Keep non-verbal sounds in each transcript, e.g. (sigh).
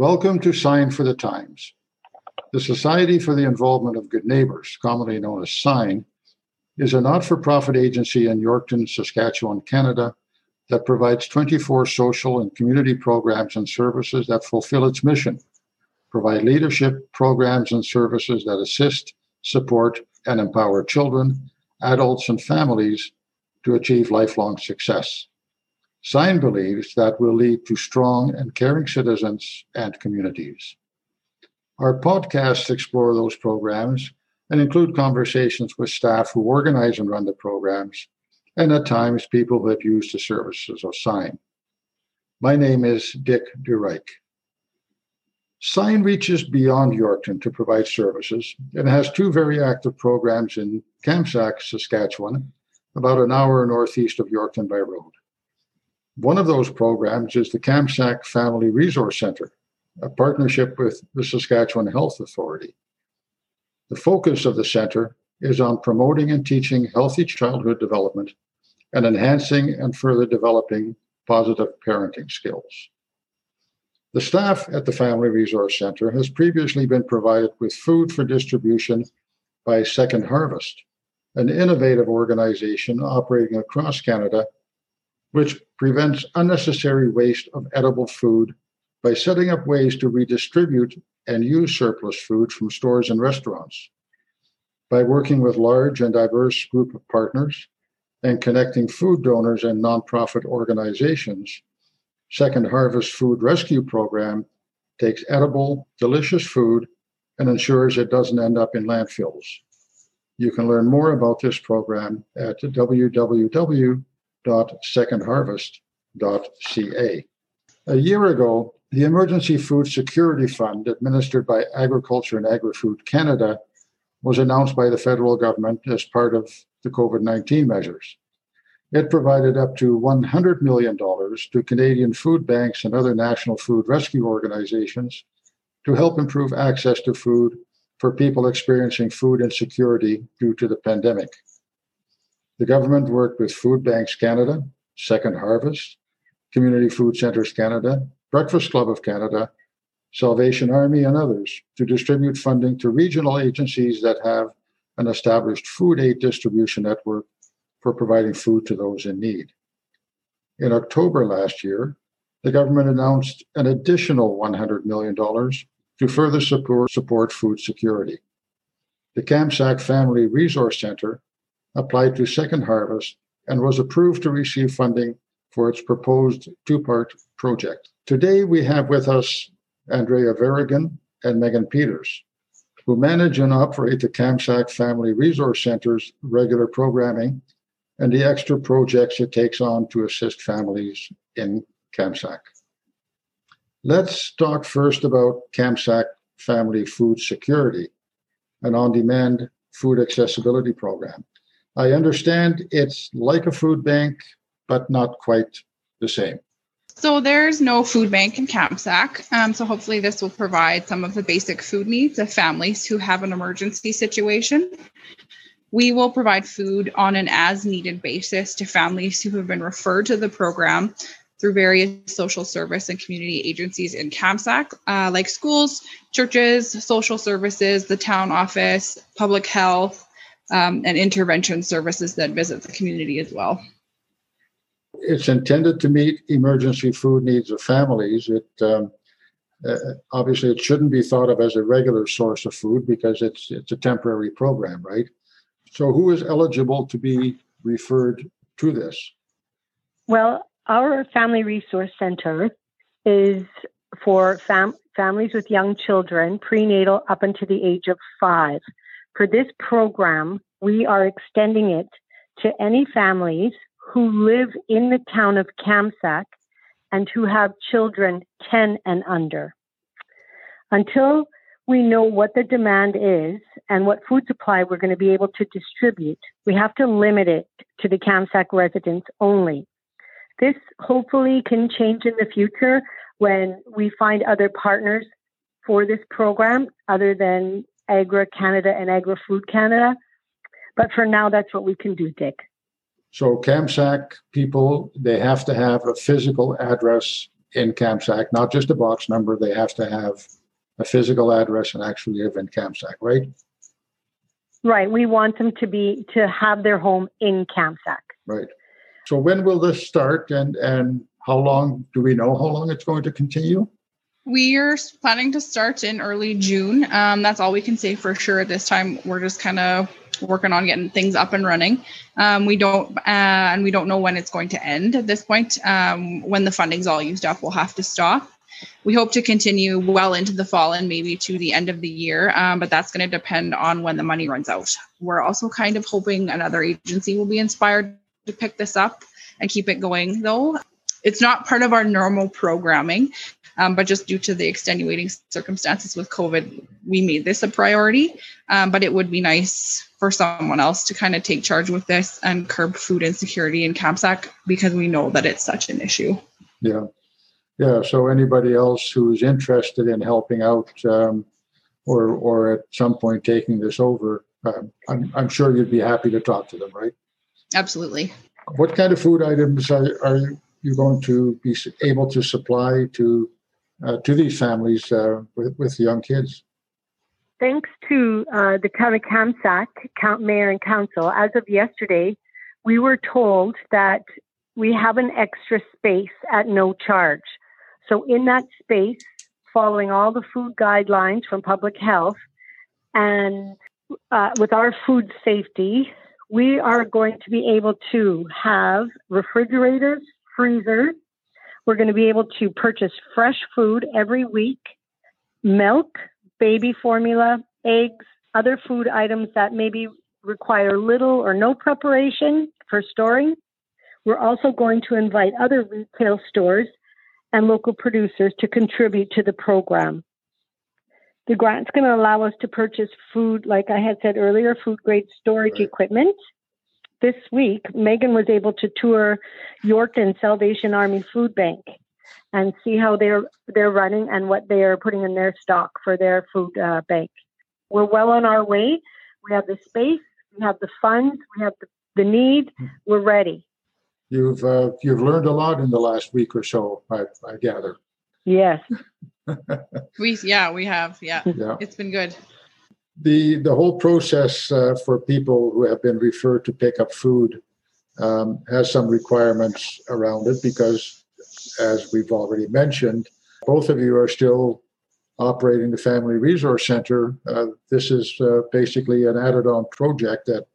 Welcome to Sign for the Times. The Society for the Involvement of Good Neighbors, commonly known as SIGN, is a not for profit agency in Yorkton, Saskatchewan, Canada, that provides 24 social and community programs and services that fulfill its mission, provide leadership programs and services that assist, support, and empower children, adults, and families to achieve lifelong success. SIGN believes that will lead to strong and caring citizens and communities. Our podcasts explore those programs and include conversations with staff who organize and run the programs, and at times people who have used the services of SIGN. My name is Dick DeReich. SIGN reaches beyond Yorkton to provide services and has two very active programs in Kamsack, Saskatchewan, about an hour northeast of Yorkton by road. One of those programs is the Kamsack Family Resource Center, a partnership with the Saskatchewan Health Authority. The focus of the center is on promoting and teaching healthy childhood development and enhancing and further developing positive parenting skills. The staff at the Family Resource Center has previously been provided with food for distribution by Second Harvest, an innovative organization operating across Canada which prevents unnecessary waste of edible food by setting up ways to redistribute and use surplus food from stores and restaurants. By working with large and diverse group of partners and connecting food donors and nonprofit organizations, Second Harvest Food Rescue Program takes edible, delicious food and ensures it doesn't end up in landfills. You can learn more about this program at www www.secondharvest.ca. A year ago, the Emergency Food Security Fund, administered by Agriculture and Agri-Food Canada, was announced by the federal government as part of the COVID 19 measures. It provided up to $100 million to Canadian food banks and other national food rescue organizations to help improve access to food for people experiencing food insecurity due to the pandemic. The government worked with Food Banks Canada, Second Harvest, Community Food Centres Canada, Breakfast Club of Canada, Salvation Army, and others to distribute funding to regional agencies that have an established food aid distribution network for providing food to those in need. In October last year, the government announced an additional $100 million to further support, food security. The Kamsack Family Resource Center applied to Second Harvest and was approved to receive funding for its proposed two part project. Today, we have with us Andrea Verrigan and Megan Peters, who manage and operate the Kamsack Family Resource Center's regular programming and the extra projects it takes on to assist families in Kamsack. Let's talk first about Kamsack Family Food Security, an on demand food accessibility program. I understand it's like a food bank, but not quite the same. So there's no food bank in Kamsack. Um, so hopefully this will provide some of the basic food needs of families who have an emergency situation. We will provide food on an as needed basis to families who have been referred to the program through various social service and community agencies in Kamsack, uh, like schools, churches, social services, the town office, public health, um, and intervention services that visit the community as well. It's intended to meet emergency food needs of families. It um, uh, obviously it shouldn't be thought of as a regular source of food because it's it's a temporary program, right? So, who is eligible to be referred to this? Well, our Family Resource Center is for fam- families with young children, prenatal up until the age of five. For this program, we are extending it to any families who live in the town of Kamsack and who have children 10 and under. Until we know what the demand is and what food supply we're going to be able to distribute, we have to limit it to the Kamsack residents only. This hopefully can change in the future when we find other partners for this program other than Agra Canada and Agri Food Canada. But for now, that's what we can do, Dick. So Kamsack people, they have to have a physical address in Kamsack, not just a box number. They have to have a physical address and actually live in Kamsack, right? Right. We want them to be to have their home in Kamsack. Right. So when will this start and and how long do we know how long it's going to continue? We are planning to start in early June. Um, that's all we can say for sure at this time. We're just kind of working on getting things up and running. Um, we don't, uh, and we don't know when it's going to end at this point. Um, when the funding's all used up, we'll have to stop. We hope to continue well into the fall and maybe to the end of the year, um, but that's going to depend on when the money runs out. We're also kind of hoping another agency will be inspired to pick this up and keep it going, though. It's not part of our normal programming. Um, but just due to the extenuating circumstances with COVID, we made this a priority. Um, but it would be nice for someone else to kind of take charge with this and curb food insecurity in Kamsack because we know that it's such an issue. Yeah. Yeah. So anybody else who's interested in helping out um, or, or at some point taking this over, um, I'm, I'm sure you'd be happy to talk to them, right? Absolutely. What kind of food items are, are you going to be able to supply to uh, to these families uh, with, with young kids. Thanks to uh, the town of Kamsack, count mayor and council, as of yesterday, we were told that we have an extra space at no charge. So in that space, following all the food guidelines from public health and uh, with our food safety, we are going to be able to have refrigerators, freezers, we're going to be able to purchase fresh food every week, milk, baby formula, eggs, other food items that maybe require little or no preparation for storing. We're also going to invite other retail stores and local producers to contribute to the program. The grant's going to allow us to purchase food, like I had said earlier, food grade storage right. equipment, this week, Megan was able to tour Yorkton Salvation Army Food Bank and see how they're they're running and what they are putting in their stock for their food uh, bank. We're well on our way. We have the space, we have the funds, we have the, the need. We're ready. You've uh, you've learned a lot in the last week or so, I, I gather. Yes. (laughs) we yeah we have yeah. yeah. It's been good the the whole process uh, for people who have been referred to pick up food um, has some requirements around it because, as we've already mentioned, both of you are still operating the Family Resource Center. Uh, this is uh, basically an added-on project that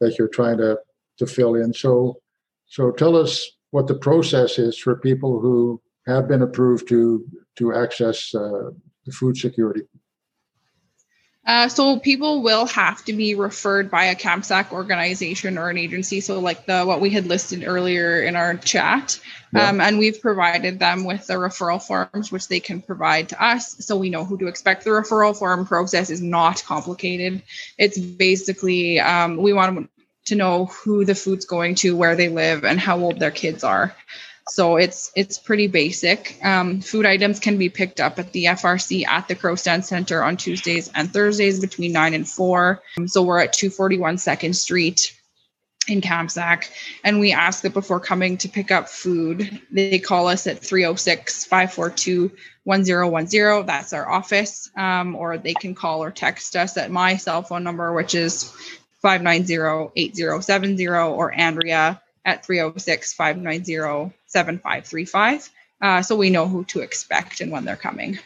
that you're trying to to fill in. So, so tell us what the process is for people who have been approved to to access uh, the food security uh, so people will have to be referred by a Kamsack organization or an agency. So like the what we had listed earlier in our chat, yeah. um, and we've provided them with the referral forms, which they can provide to us, so we know who to expect. The referral form process is not complicated. It's basically um, we want to know who the food's going to, where they live, and how old their kids are. So it's it's pretty basic. Um, food items can be picked up at the FRC at the Crow Stand Center on Tuesdays and Thursdays between nine and four. Um, so we're at 241 Second Street in Kamsack, and we ask that before coming to pick up food, they call us at 306 542 1010. That's our office, um, or they can call or text us at my cell phone number, which is 590 8070, or Andrea at 306 590 7535. Uh, so we know who to expect and when they're coming.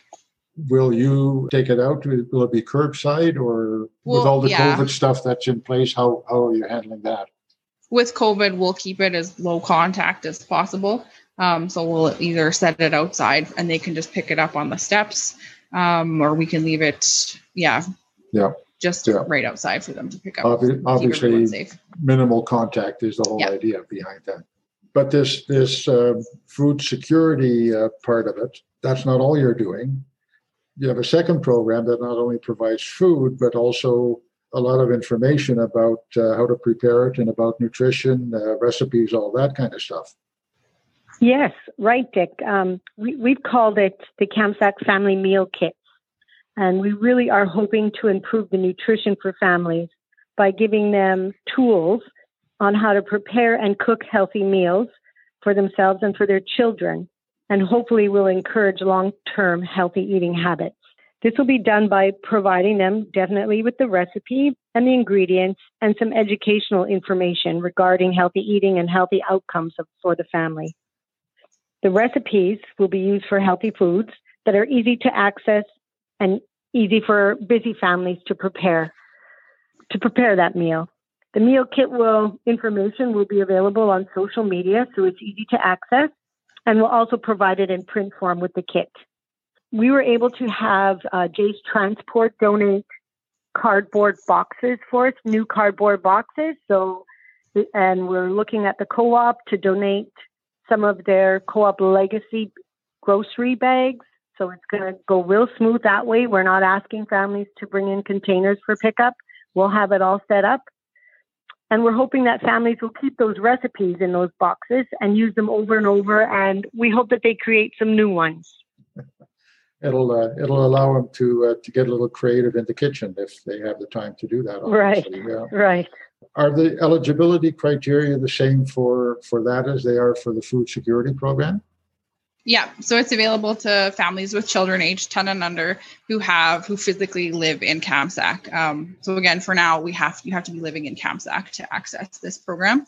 Will you take it out? Will it be curbside or well, with all the yeah. COVID stuff that's in place? How, how are you handling that? With COVID, we'll keep it as low contact as possible. Um, so we'll either set it outside and they can just pick it up on the steps, um, or we can leave it, yeah, yeah, just yeah. right outside for them to pick up. Obvi- obviously, minimal contact is the whole yeah. idea behind that. But this this uh, food security uh, part of it, that's not all you're doing. You have a second program that not only provides food but also a lot of information about uh, how to prepare it and about nutrition, uh, recipes, all that kind of stuff. Yes, right, Dick. Um, we, we've called it the Kamsack Family Meal Kit. And we really are hoping to improve the nutrition for families by giving them tools on how to prepare and cook healthy meals for themselves and for their children. and hopefully will encourage long term healthy eating habits. This will be done by providing them definitely with the recipe and the ingredients and some educational information regarding healthy eating and healthy outcomes for the family. The recipes will be used for healthy foods that are easy to access and easy for busy families to prepare to prepare that meal. The meal kit will information will be available on social media so it's easy to access and we'll also provide it in print form with the kit. We were able to have uh, Jace Transport donate cardboard boxes for us, new cardboard boxes. So, and we're looking at the co-op to donate some of their co-op legacy grocery bags. So it's going to go real smooth that way. We're not asking families to bring in containers for pickup. We'll have it all set up. And we're hoping that families will keep those recipes in those boxes and use them over and over. And we hope that they create some new ones. (laughs) It'll uh, it'll allow them to uh, to get a little creative in the kitchen if they have the time to do that. Obviously. Right. Yeah. Right. Are the eligibility criteria the same for for that as they are for the food security program? Yeah, so it's available to families with children aged 10 and under who have who physically live in Kamsack. Um, so again, for now, we have you have to be living in Kamsack to access this program.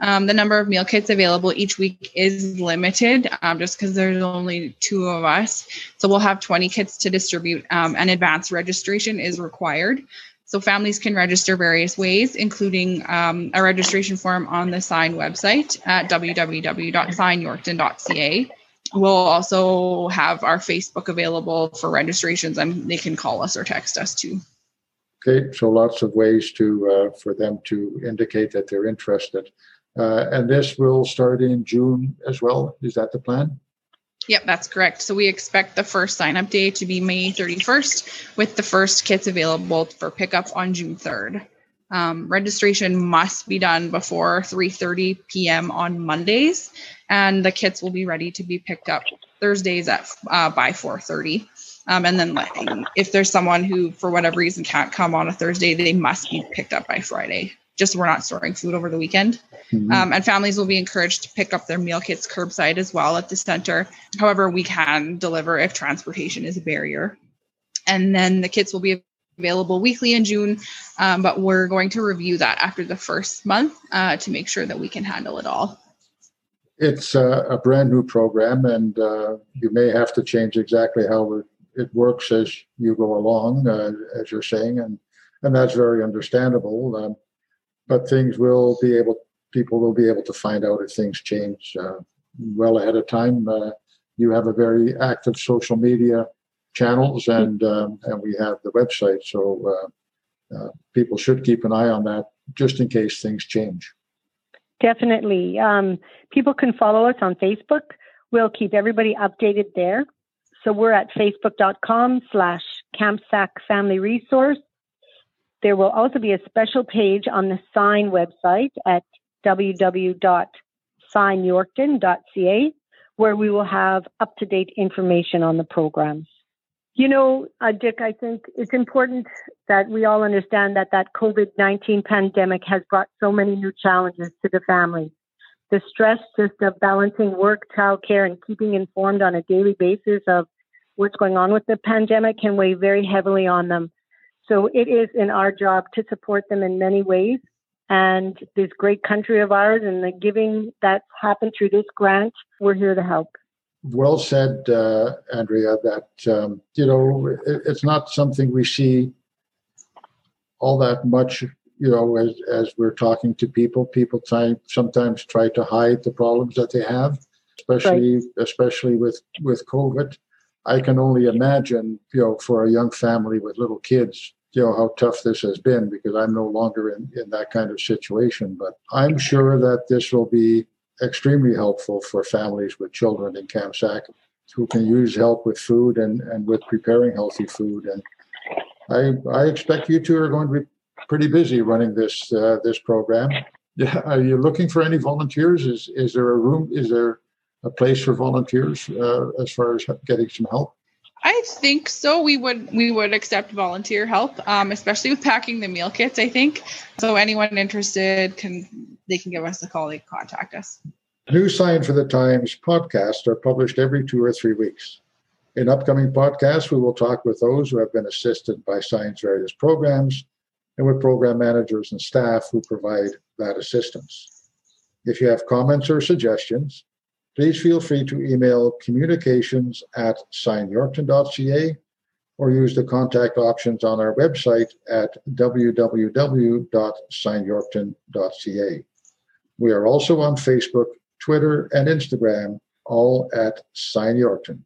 Um, the number of meal kits available each week is limited um, just because there's only two of us. So we'll have 20 kits to distribute, um, and advanced registration is required. So families can register various ways, including um, a registration form on the SIGN website at www.signyorkton.ca we'll also have our Facebook available for registrations, and they can call us or text us too. Okay, so lots of ways to uh, for them to indicate that they're interested, uh, and this will start in June as well. Is that the plan? Yep, that's correct. So we expect the first sign up day to be May 31st, with the first kits available for pickup on June 3rd. Um, registration must be done before 3:30 p.m. on Mondays, and the kits will be ready to be picked up Thursdays at uh, by 4:30. Um, and then if there's someone who, for whatever reason, can't come on a Thursday, they must be picked up by Friday. Just we're not storing food over the weekend. Mm-hmm. Um, and families will be encouraged to pick up their meal kits curbside as well at the center. However, we can deliver if transportation is a barrier. And then the kits will be available weekly in June, um, but we're going to review that after the first month uh, to make sure that we can handle it all. It's uh, a brand new program, and uh, you may have to change exactly how it works as you go along, uh, as you're saying, and and that's very understandable. Um, but things will be able, people will be able to find out if things change uh, well ahead of time. Uh, you have a very active social media channels, and um, and we have the website. So uh, uh, people should keep an eye on that just in case things change. Definitely. Um, people can follow us on Facebook. We'll keep everybody updated there. So we're at facebook.com slash Kamsack Family Resource. There will also be a special page on the SIGN website at www.signyorkton.ca where we will have up to date information on the programs. You know, uh, Dick, I think it's important that we all understand that that COVID 19 pandemic has brought so many new challenges to the families. The stress just of balancing work, childcare, and keeping informed on a daily basis of what's going on with the pandemic can weigh very heavily on them. So it is in our job to support them in many ways. And this great country of ours and the giving that's happened through this grant, we're here to help well said, uh, Andrea, that, um, you know, it, it's not something we see all that much, you know, as, as we're talking to people. People try, sometimes try to hide the problems that they have, especially, right. especially with, with COVID. I can only imagine, you know, for a young family with little kids, you know, how tough this has been because I'm no longer in, in that kind of situation. But I'm sure that this will be extremely helpful for families with children in Kamsack who can use help with food and, and with preparing healthy food. And I, I expect you two are going to be pretty busy running this uh, this program. Yeah, are you looking for any volunteers? Is is there a room? Is there a place for volunteers uh, as far as getting some help? I think so. We would we would accept volunteer help, um, especially with packing the meal kits. I think so. Anyone interested can they can give us a call. They contact us. New Sign for the Times podcasts are published every two or three weeks. In upcoming podcasts, we will talk with those who have been assisted by Sign's various programs and with program managers and staff who provide that assistance. If you have comments or suggestions, please feel free to email communications at signyorkton.ca or use the contact options on our website at www.signyorkton.ca. We are also on Facebook, Twitter, and Instagram, all at Sign Yorkton.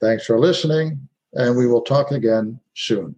Thanks for listening, and we will talk again soon.